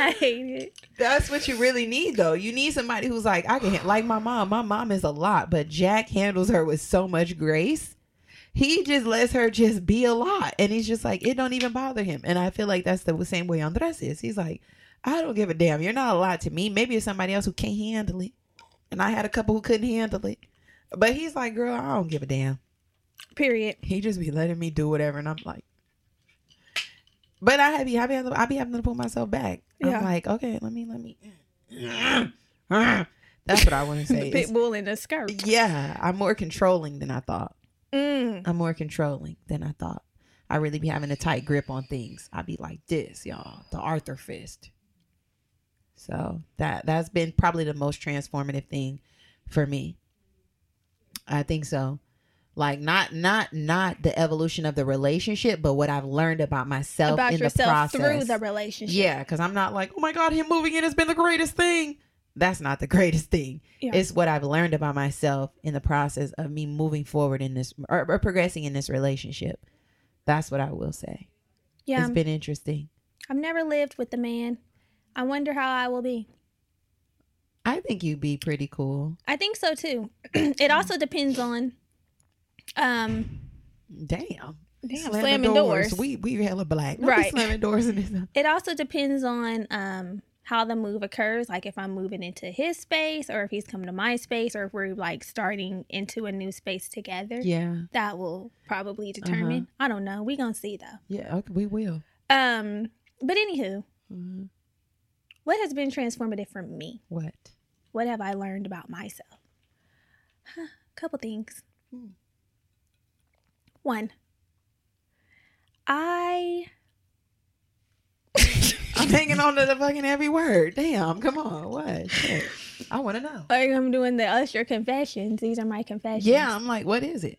I hate it. That's what you really need, though. You need somebody who's like, I can, like my mom. My mom is a lot, but Jack handles her with so much grace. He just lets her just be a lot, and he's just like, it don't even bother him. And I feel like that's the same way Andres is. He's like, I don't give a damn. You're not a lot to me. Maybe it's somebody else who can't handle it, and I had a couple who couldn't handle it. But he's like, girl, I don't give a damn. Period. He just be letting me do whatever, and I'm like, but I be I be having, I be having to pull myself back. Yeah. I'm like, okay, let me let me. That's what I want to say. Pit bull in a skirt. yeah, I'm more controlling than I thought. Mm. I'm more controlling than I thought. I really be having a tight grip on things. I be like this, y'all, the Arthur fist. So that that's been probably the most transformative thing for me. I think so. Like not not not the evolution of the relationship, but what I've learned about myself About in the yourself process. through the relationship. Yeah, because I'm not like, oh my God, him moving in has been the greatest thing. That's not the greatest thing. Yeah. It's what I've learned about myself in the process of me moving forward in this or, or progressing in this relationship. That's what I will say. Yeah. It's been interesting. I've never lived with the man. I wonder how I will be. I think you'd be pretty cool. I think so too. it also depends on um Damn. Damn, slamming doors. We we hella black. Don't Right. slamming doors in this. it also depends on um how the move occurs like if i'm moving into his space or if he's coming to my space or if we're like starting into a new space together Yeah. that will probably determine Uh-huh. i don't know we gonna see though Yeah. Okay, we will. um but anywho Mhm. what has been transformative for me What? what have i learned about myself huh, couple things Hmm. One i I'm hanging on to the fucking every word. Damn. Come on. What? Shit. I want to know. like i'm doing the usher confessions these are my confessions Yeah. I'm like, what is it?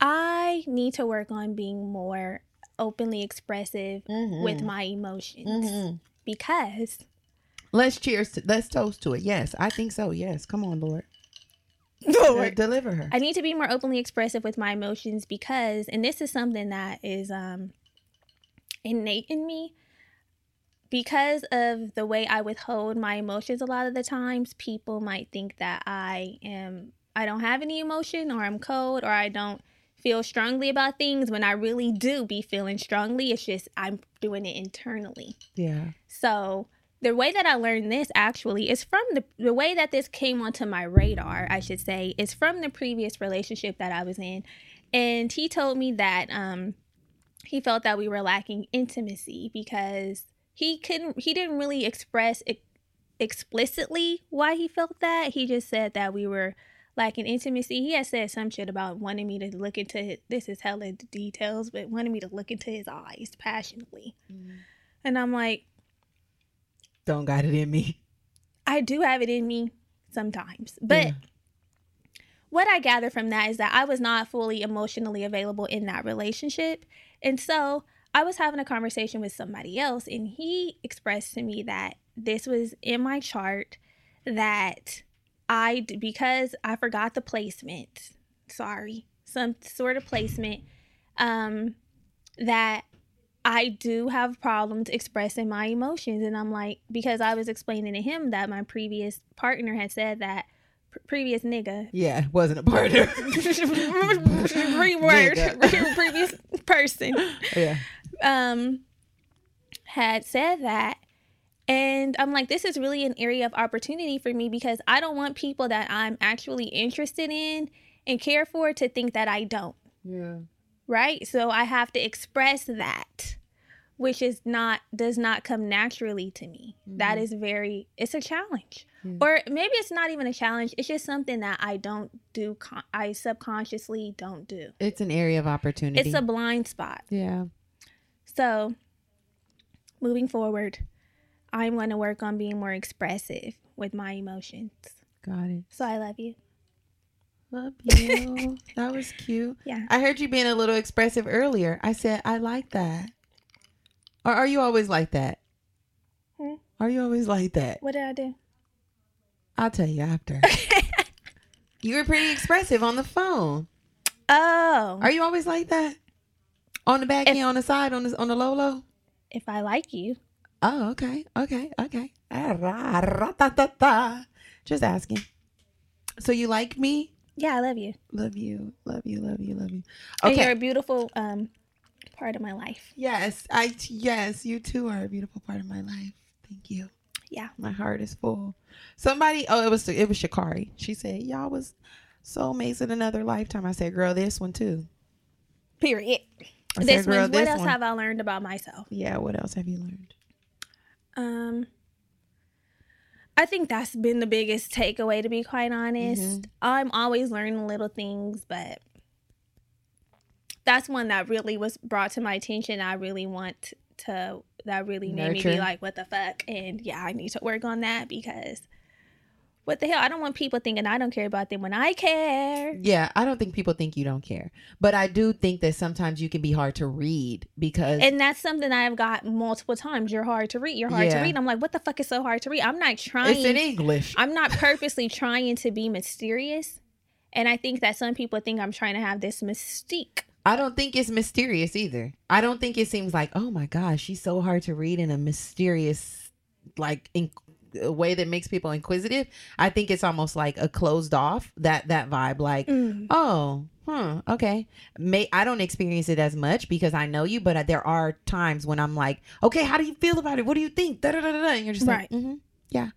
I need to work on being more openly expressive with Mhm. my emotions Mhm. because Let's cheers. To, let's toast to it. Yes, I think so. Yes, come on, Lord. Lord. deliver her. I need to be more openly expressive with my emotions because, and this is something that is um, innate in me, because of the way I withhold my emotions a lot of the times, people might think that I am, I don't have any emotion or I'm cold or I don't feel strongly about things when I really do be feeling strongly. It's just I'm doing it internally. yeah. So the way that I learned this actually is from the the way that this came onto my radar, I should say, is from the previous relationship that I was in. And he told me that um he felt that we were lacking intimacy because he couldn't he didn't really express ex- explicitly why he felt that. He just said that we were lacking intimacy. He had said some shit about wanting me to look into his, this is hella details, but wanting me to look into his eyes passionately. And I'm like, Don't got it in me. I do have it in me sometimes. But Yeah. what I gather from that is that I was not fully emotionally available in that relationship. And so I was having a conversation with somebody else, and he expressed to me that this was in my chart that I, because I forgot the placement, sorry, some sort of placement, um, that I do have problems expressing my emotions. And I'm like, because I was explaining to him that my previous partner had said that pr- previous nigga. Yeah, wasn't a partner. Reword. Previous person yeah. um had said that and I'm like this is really an area of opportunity for me because I don't want people that I'm actually interested in and care for to think that I don't Yeah. Right so I have to express that which is not does not come naturally to me That mm-hmm. is very it's a challenge or maybe it's not even a challenge it's just something that I don't do con- I subconsciously don't do It's an area of opportunity. it's a blind spot yeah. So, moving forward, I'm going to work on being more expressive with my emotions. Got it. So, I love you. Love you. that was cute. Yeah. I heard you being a little expressive earlier. I said I like that. Or are you always like that? Hmm? Are you always like that? What did I do? I'll tell you after. you were pretty expressive on the phone. Oh, Are you always like that? On the back If- end, on the side, on the on the low low. if I like you. Oh, okay, okay, okay. Ah. Just asking. So you like me? Yeah, I love you. Love you, love you, love you, love you. And you're a beautiful um part of my life. Yes, I yes, you too are a beautiful part of my life. Thank you. Yeah. My heart is full. Somebody, oh, it was it was Shakari. She said, "Y'all was soulmates in another lifetime." I said, "Girl, this one too." Period. I this said, "Girl, one. What this else one." have I learned about myself? Yeah. What else have you learned? Um, I think that's been the biggest takeaway. To be quite honest, Mm-hmm. I'm always learning little things, but that's one that really was brought to my attention. I really want to. That really made me be like, "What the fuck?" And yeah, I need to work on that because. What the hell? I don't want people thinking I don't care about them when I care. Yeah, I don't think people think you don't care, but I do think that sometimes you can be hard to read because And that's something I've got multiple times. You're hard to read. You're hard to read. I'm like, what the fuck is so hard to read? I'm not trying. it's in English. I'm not purposely trying to be mysterious. And I think that some people think I'm trying to have this mystique. I don't think it's mysterious either. I don't think it seems like, oh my gosh, she's so hard to read in a mysterious, like, in, a way that makes people inquisitive. I think it's almost like a closed off that that vibe, like, Mm. oh, hmm, okay. May I don't experience it as much because I know you, but there are times when I'm like, okay, how do you feel about it? What do you think? Da da da da. da. And you're just Right. like, mm-hmm, yeah,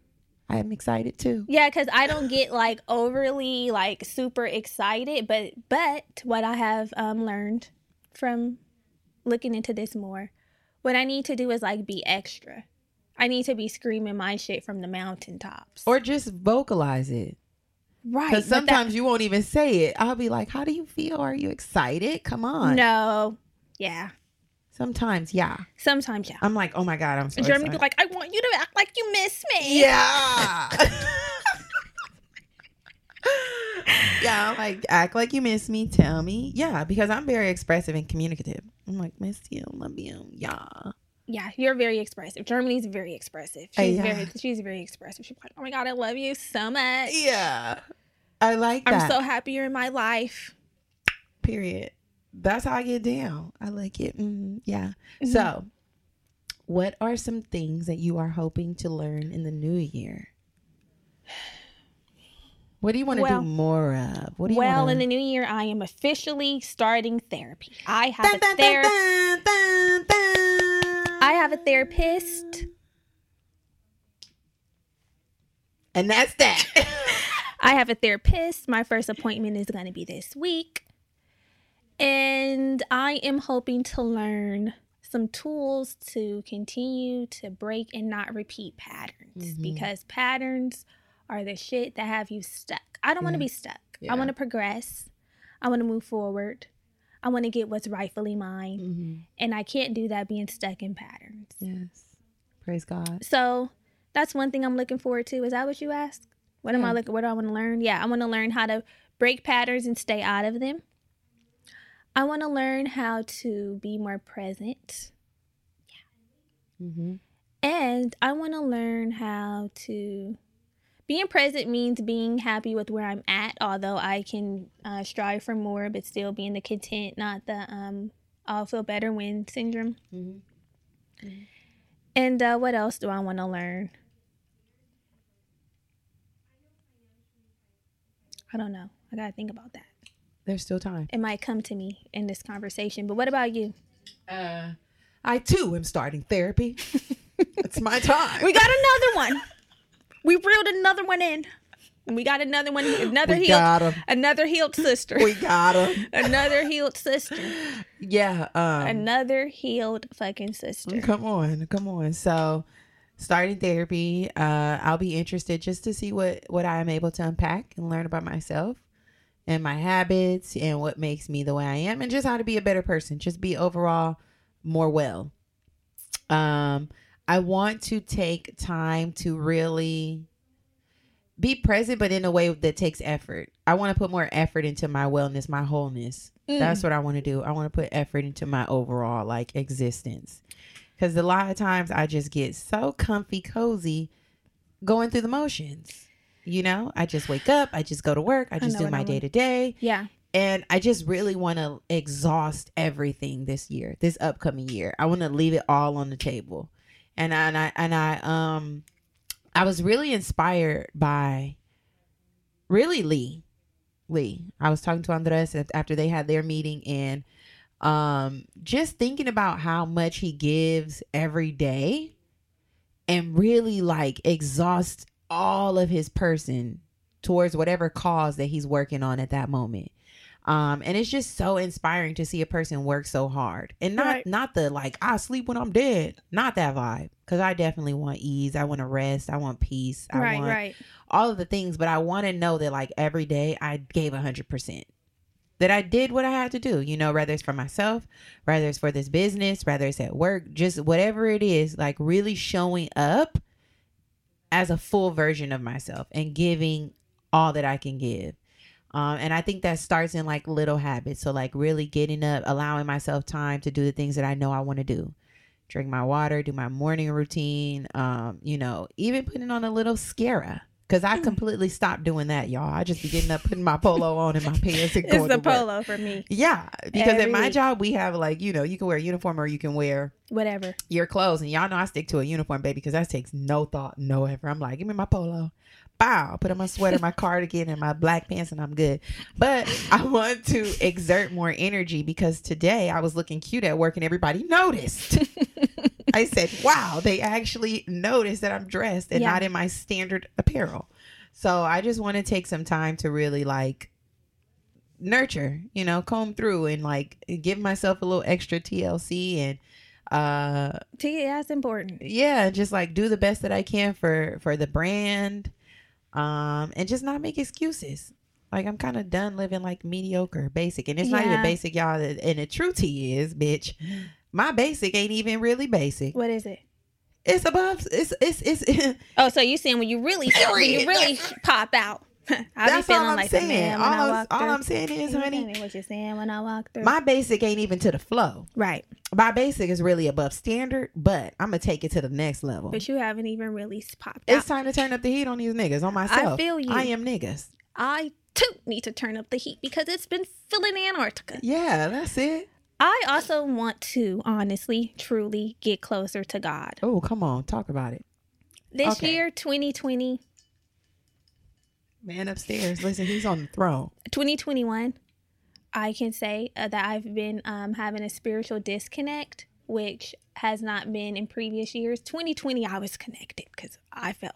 I am excited too. Yeah, because I don't get like overly like super excited, but but what I have um learned from looking into this more, what I need to do is like be extra. I need to be screaming my shit from the mountaintops. Or just vocalize it. right. Because but that- sometimes you won't even say it. I'll be like, how do you feel? Are you excited? Come on. No. Yeah. Sometimes, yeah. Sometimes yeah. I'm like, oh my God, I'm so Germani be like, I want you to act like you miss me. yeah. yeah, I'm like, act like you miss me. Tell me. Yeah, because I'm very expressive and communicative. I'm like, miss you, love you. Yeah. Yeah, you're very expressive. Germani's very expressive. Uh, She's yeah. very she's very expressive. She's like, Oh my god, I love you so much. Yeah. I like I'm so happy you're in my life. Period. That's how I get down. I like it. Mhm. Yeah. Mhm. So, what are some things that you are hoping to learn in the new year? What do you want to Well- do more of? What do you well, wanna... in the new year I am officially starting therapy. I have Dun, a dun, I have a therapist. and that's that. I have a therapist. My first appointment is going to be this week. And I am hoping to learn some tools to continue to break and not repeat patterns Mhm. because patterns are the shit that have you stuck. I don't want to be stuck. Yeah. I want to progress. I want to move forward. I want to get what's rightfully mine. Mhm. And I can't do that being stuck in patterns. Yes. Praise God. So that's one thing I'm looking forward to. Is that what you asked? What am I looking? What do I want to learn? Yeah, I want to learn how to break patterns and stay out of them. I want to learn how to be more present, Yeah. Mm-hmm. and I want to learn how to. Being present means being happy with where I'm at, although I can uh, strive for more, but still being the content, not the um, I'll feel better when syndrome. Mm-hmm. And uh, what else do I want to learn? I don't know. I got to think about that. There's still time. It might come to me in this conversation. But what about you? Uh, I too am starting therapy. it's my time. We got another one. We reeled another one in. And we got another one, another We healed, another healed sister, we got him. another healed sister, Yeah. Um, another healed fucking sister. Come on, come on. So, starting therapy, uh, I'll be interested just to see what what I am able to unpack and learn about myself and my habits and what makes me the way I am, and just how to be a better person. Just be overall more well. Um, I want to take time to really be present, but in a way that takes effort. I want to put more effort into my wellness, my wholeness. Mm. That's what I want to do. I want to put effort into my overall like existence. Because a lot of times I just get so comfy, cozy, going through the motions. You know, I just wake up, I just go to work, I just know do my day to day, Yeah. and I just really want to exhaust everything this year, this upcoming year. I want to leave it all on the table, and I, and I and I um, I was really inspired by, really Lee, Lee. I was talking to Andres after they had their meeting, and um, just thinking about how much he gives every day, and really like exhaust all of his person towards whatever cause that he's working on at that moment. Um, and it's just so inspiring to see a person work so hard and not Right. not the like I sleep when I'm dead, not that vibe. Cause I definitely want ease. I want to rest. I want peace. I right. want Right. all of the things, but I want to know that like every day I gave a hundred percent. That I did what I had to do, you know, whether it's for myself, whether it's for this business, whether it's at work, just whatever it is, like really showing up as a full version of myself and giving all that I can give. Um, and I think that starts in like little habits. So like really getting up, allowing myself time to do the things that I know I want to do. Drink my water, do my morning routine, um, you know, even putting on a little scara. Cause I completely stopped doing that, y'all. I just be getting up, putting my polo on and my pants and going It's the to work. polo for me. Yeah, because Every at my week. job we have like you know you can wear a uniform or you can wear Whatever. your clothes, and y'all know I stick to a uniform, baby, because that takes no thought, no effort. I'm like, give me my polo, bow, put on my sweater, my cardigan, and my black pants, and I'm good. But I want to exert more energy because today I was looking cute at work, and everybody noticed. I said, wow, they actually noticed that I'm dressed and Yeah. not in my standard apparel. So I just want to take some time to really like nurture, you know, comb through and like give myself a little extra TLC and uh T, that's important. yeah, just like do the best that I can for for the brand um and just not make excuses. Like I'm kind of done living like mediocre, basic. And it's not even basic, y'all. And the truth is, bitch, my basic ain't even really basic. What is it? It's above it's it's it's Oh, so you saying when you really when you really pop out. I be That's all I'm like saying. all I I'm, all. I'm saying is, honey, what you're saying when I walk through. my basic ain't even to the flow. right, My basic is really above standard, but I'm gonna take it to the next level. but you haven't even really popped It's out. time to turn up the heat on these niggas, on myself. I feel you. I am niggas. I too need to turn up the heat because it's been feeling Antarctica. Yeah, that's it. I also want to honestly, truly get closer to God. Oh, come on, talk about it. This Okay. year, 2020, Man upstairs. Listen, he's on the throne. 2021, I can say uh, that I've been um, having a spiritual disconnect, which has not been in previous years. 2020, I was connected because I felt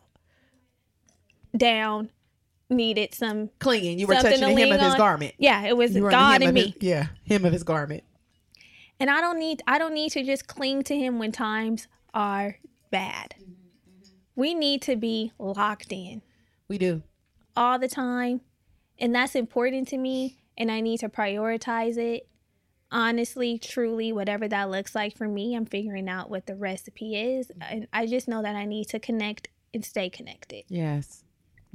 down, needed some. Clinging. You were touching to the hem of his on. garment. Yeah, it was You were on the God and me. his- yeah, hem of his garment. and I don't need I don't need to just cling to him when times are bad. We need to be locked in We do. All the time, and that's important to me. And I need to prioritize it. Honestly, truly, whatever that looks like for me, I'm figuring out what the recipe is, and I just know that I need to connect and stay connected. Yes.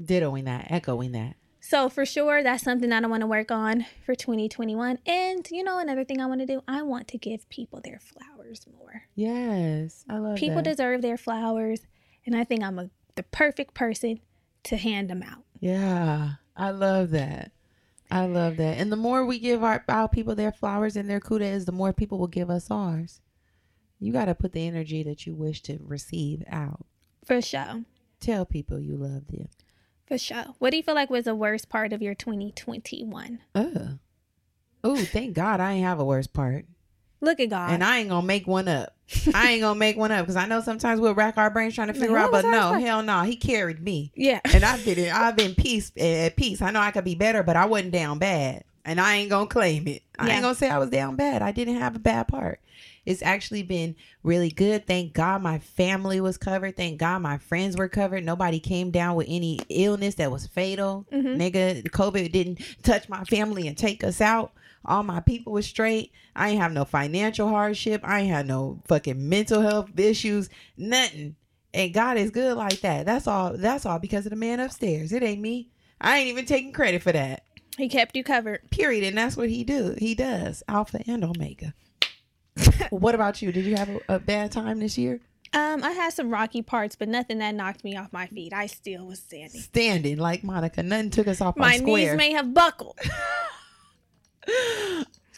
Dittoing that, echoing that. So for sure, that's something that I want to work on for 2021. And you know, another thing I want to do, I want to give people their flowers more. Yes. I love people that. deserve their flowers and i think i'm a, the perfect person to hand them out Yeah, I love that. I love that. And the more we give our, our people their flowers and their kudos, the more people will give us ours. You got to put the energy that you wish to receive out. for sure Tell people you love them. for sure what do you feel like was the worst part of your 2021 Oh, oh, thank God I ain't have a worst part, look at god and I ain't gonna make one up. I ain't gonna make one up because I know sometimes we'll rack our brains trying to figure Like, out, but no, ours? hell no, he carried me. yeah and I've been I've been peace at peace. I know I could be better, but I wasn't down bad, and I ain't gonna claim it. I Yeah. ain't gonna say I was down bad. I didn't have a bad part. It's actually been really good. Thank God my family was covered. Thank God my friends were covered. Nobody came down with any illness that was fatal. Mhm. Nigga, COVID didn't touch my family and take us out. All my people was straight. I ain't have no financial hardship. I ain't had no fucking mental health issues. Nothing. And God is good like that. That's all. That's all because of the man upstairs. It ain't me. I ain't even taking credit for that. he kept you covered Period. And that's what he do. He does. Alpha and Omega. what about you? Did you have a, a bad time this year? um i had some rocky parts but nothing that knocked me off my feet i still was standing Standing like Monica. Nothing took us off my square. knees may have buckled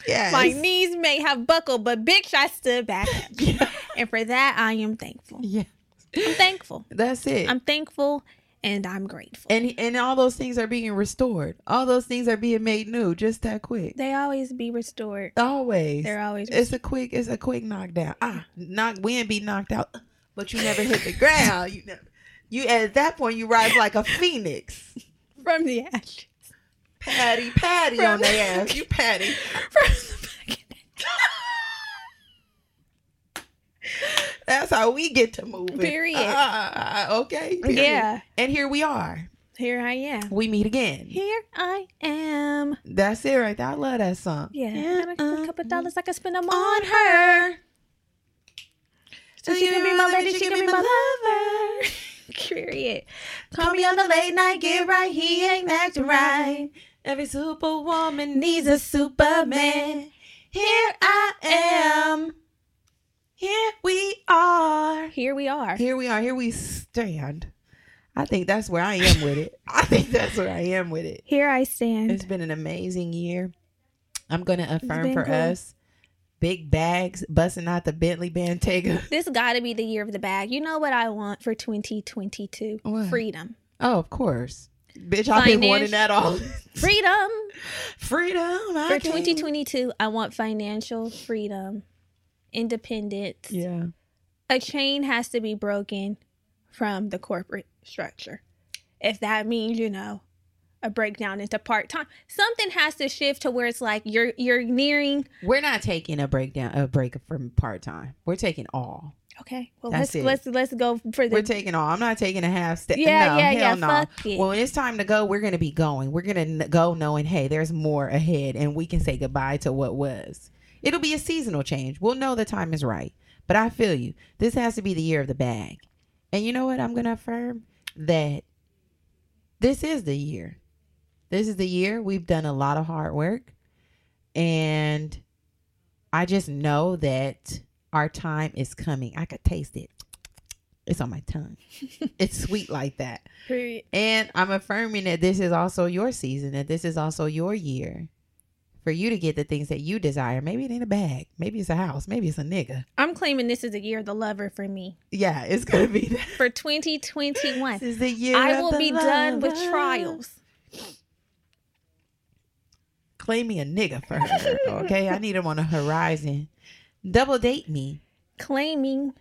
yes. my knees may have buckled but bitch i stood back Yeah. and for that i am thankful yeah. i'm thankful That's it. i'm thankful and i'm grateful and and all those things are being restored. All those things are being made new just that quick. they always be restored Always. they're always It's a quick. It's a quick knockdown. Ah, knock. We ain't be knocked out, but you never hit the ground. You never. You at that point you rise like a phoenix. from the ash Patty, patty From- on their ass. You patty. from the That's how we get to moving. Period. Ah, ah, ah, ah, okay. period. Yeah. And here we are. Here I am. We meet again. Here I am. That's it right there. I love that song. Yeah. Got a, a couple uh-huh. dollars I can spend them on, On her. her. So she can be my lady, she can be my lover. Period. Call me on the late night, get right, he ain't acting right. Every superwoman needs a superman. Here I am. Here we are. Here we are. Here we are. Here we stand. I think that's where I am with it. I think that's where I am with it. Here I stand. It's been an amazing year. I'm going to affirm for cool. us big bags busting out the Bentley Bentayga. This got to be the year of the bag. You know what I want for 2022? What? Freedom. Oh, of course. Bitch, I've been wanting that all. Freedom. Freedom. I For can't- 2022, I want financial freedom, independence. Yeah. A chain has to be broken from the corporate structure. If that means, you know, a breakdown into part time, something has to shift to where it's like you're you're nearing. We're not taking a breakdown a break from part time. We're taking all. Okay, well That's let's let's let's go for the We're taking all. I'm not taking a half step. Yeah, no, yeah, hell yeah, No. fuck it. Well, when it's time to go, we're gonna be going. We're gonna go knowing, hey, there's more ahead, and we can say goodbye to what was. It'll be a seasonal change. We'll know the time is right. But I feel you. This has to be the year of the bag. And you know what? I'm gonna affirm that this is the year. This is the year we've done a lot of hard work. And I just know that our time is coming. I could taste it. It's on my tongue. it's sweet like that. Period. And I'm affirming that this is also your season, that this is also your year for you to get the things that you desire. Maybe it ain't a bag. Maybe it's a house. Maybe it's a nigga. I'm claiming this is the year of the lover for me. Yeah, it's going to be that. For 2021. This is the year. I will be done with trials. Claim me a nigga for her. Okay. I need him on the horizon. Double date me. Claiming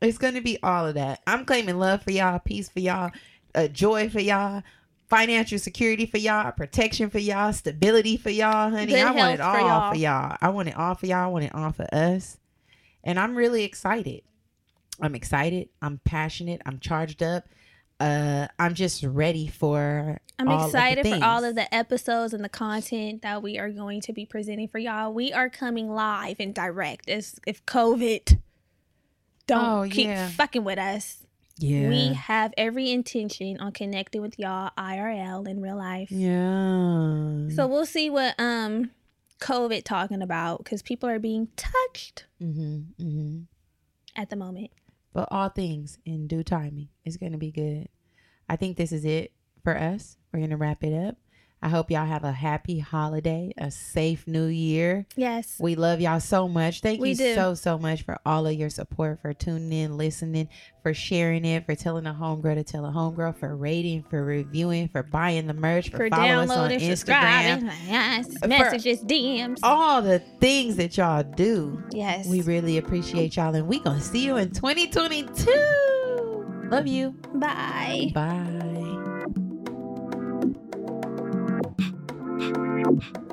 It's going to be all of that. I'm claiming love for y'all, peace for y'all, uh, joy for y'all, financial security for y'all, protection for y'all, stability for y'all, honey. Good I want it all for y'all. for y'all. I want it all for y'all. I want it all for us. And I'm really excited. I'm excited. I'm passionate. I'm charged up. Uh, I'm just ready for. I'm all of the excited for all of the episodes and the content that we are going to be presenting for y'all. We are coming live and direct as if COVID don't Oh, keep yeah. fucking with us. Yeah. We have every intention on connecting with y'all IRL in real life. yeah. So we'll see what um COVID talking about because people are being touched hmm hmm at the moment. But all things in due timing is going to be good. I think this is it for us. We're going to wrap it up. I hope y'all have a happy holiday, a safe new year. Yes. We love y'all so much. Thank We you do. so, so much for all of your support, for tuning in, listening, for sharing it, for telling a homegirl to tell a homegirl, for rating, for reviewing, for buying the merch, for, For following us on Instagram. yes, messages, DMs. All the things that y'all do. yes. We really appreciate y'all, and we gonna see you in 2022. Love you. Bye. Bye. Música